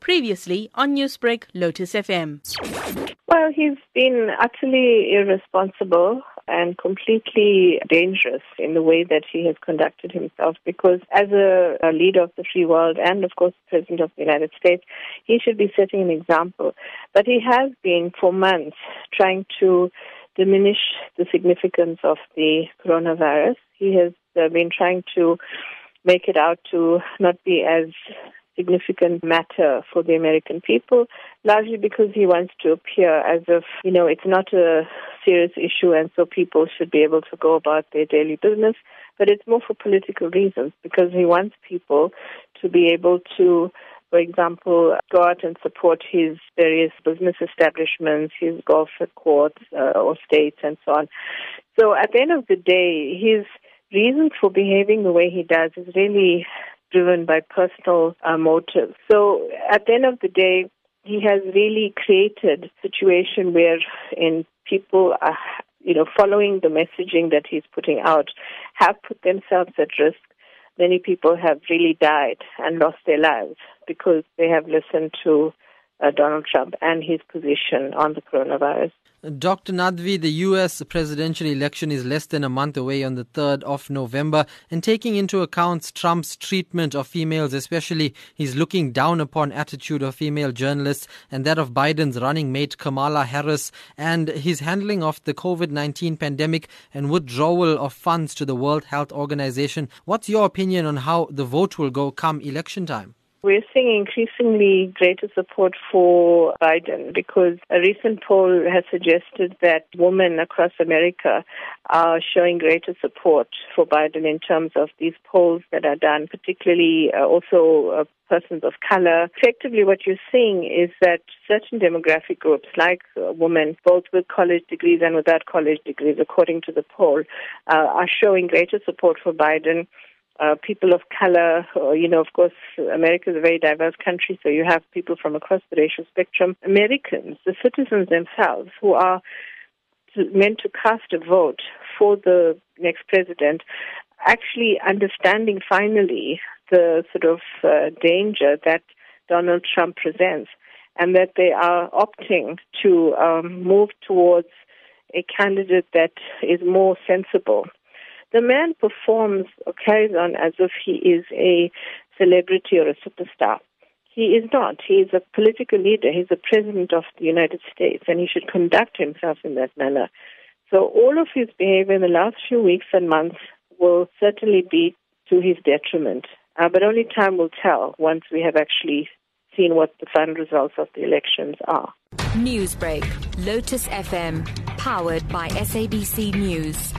Previously on Newsbreak, Lotus FM. Well, he's been utterly irresponsible and completely dangerous in the way that he has conducted himself because as a, a, leader of the free world and of course president of the United States, he should be setting an example. But he has been for months trying to diminish the significance of the coronavirus. He has uh, been trying to make it out to not be as significant matter for the American people, largely because he wants to appear as if, you know, it's not a serious issue and so people should be able to go about their daily business. But it's more for political reasons because he wants people to be able to for example, go out and support his various business establishments, his golf courts uh, or states, and so on. So at the end of the day, his reasons for behaving the way he does is really driven by personal uh, motives. So at the end of the day, he has really created a situation where in people are, you know, following the messaging that he's putting out have put themselves at risk. Many people have really died and lost their lives because they have listened to uh, Donald Trump and his position on the coronavirus. Dr. Nadvi, the U.S. presidential election is less than a month away on the 3rd of November. And taking into account Trump's treatment of females, especially his looking down upon attitude of female journalists and that of Biden's running mate Kamala Harris and his handling of the COVID 19 pandemic and withdrawal of funds to the World Health Organization, what's your opinion on how the vote will go come election time? We're seeing increasingly greater support for Biden because a recent poll has suggested that women across America are showing greater support for Biden in terms of these polls that are done, particularly uh, also uh, persons of color. Effectively, what you're seeing is that certain demographic groups, like uh, women, both with college degrees and without college degrees, according to the poll, uh, are showing greater support for Biden uh, people of color, or, you know, of course, America is a very diverse country, so you have people from across the racial spectrum. Americans, the citizens themselves, who are meant to cast a vote for the next president, actually understanding finally the sort of uh, danger that Donald Trump presents, and that they are opting to um, move towards a candidate that is more sensible the man performs or carries on as if he is a celebrity or a superstar. He is not. He is a political leader. He's the president of the United States, and he should conduct himself in that manner. So all of his behavior in the last few weeks and months will certainly be to his detriment. Uh, but only time will tell once we have actually seen what the final results of the elections are. Newsbreak, Lotus FM, powered by SABC News.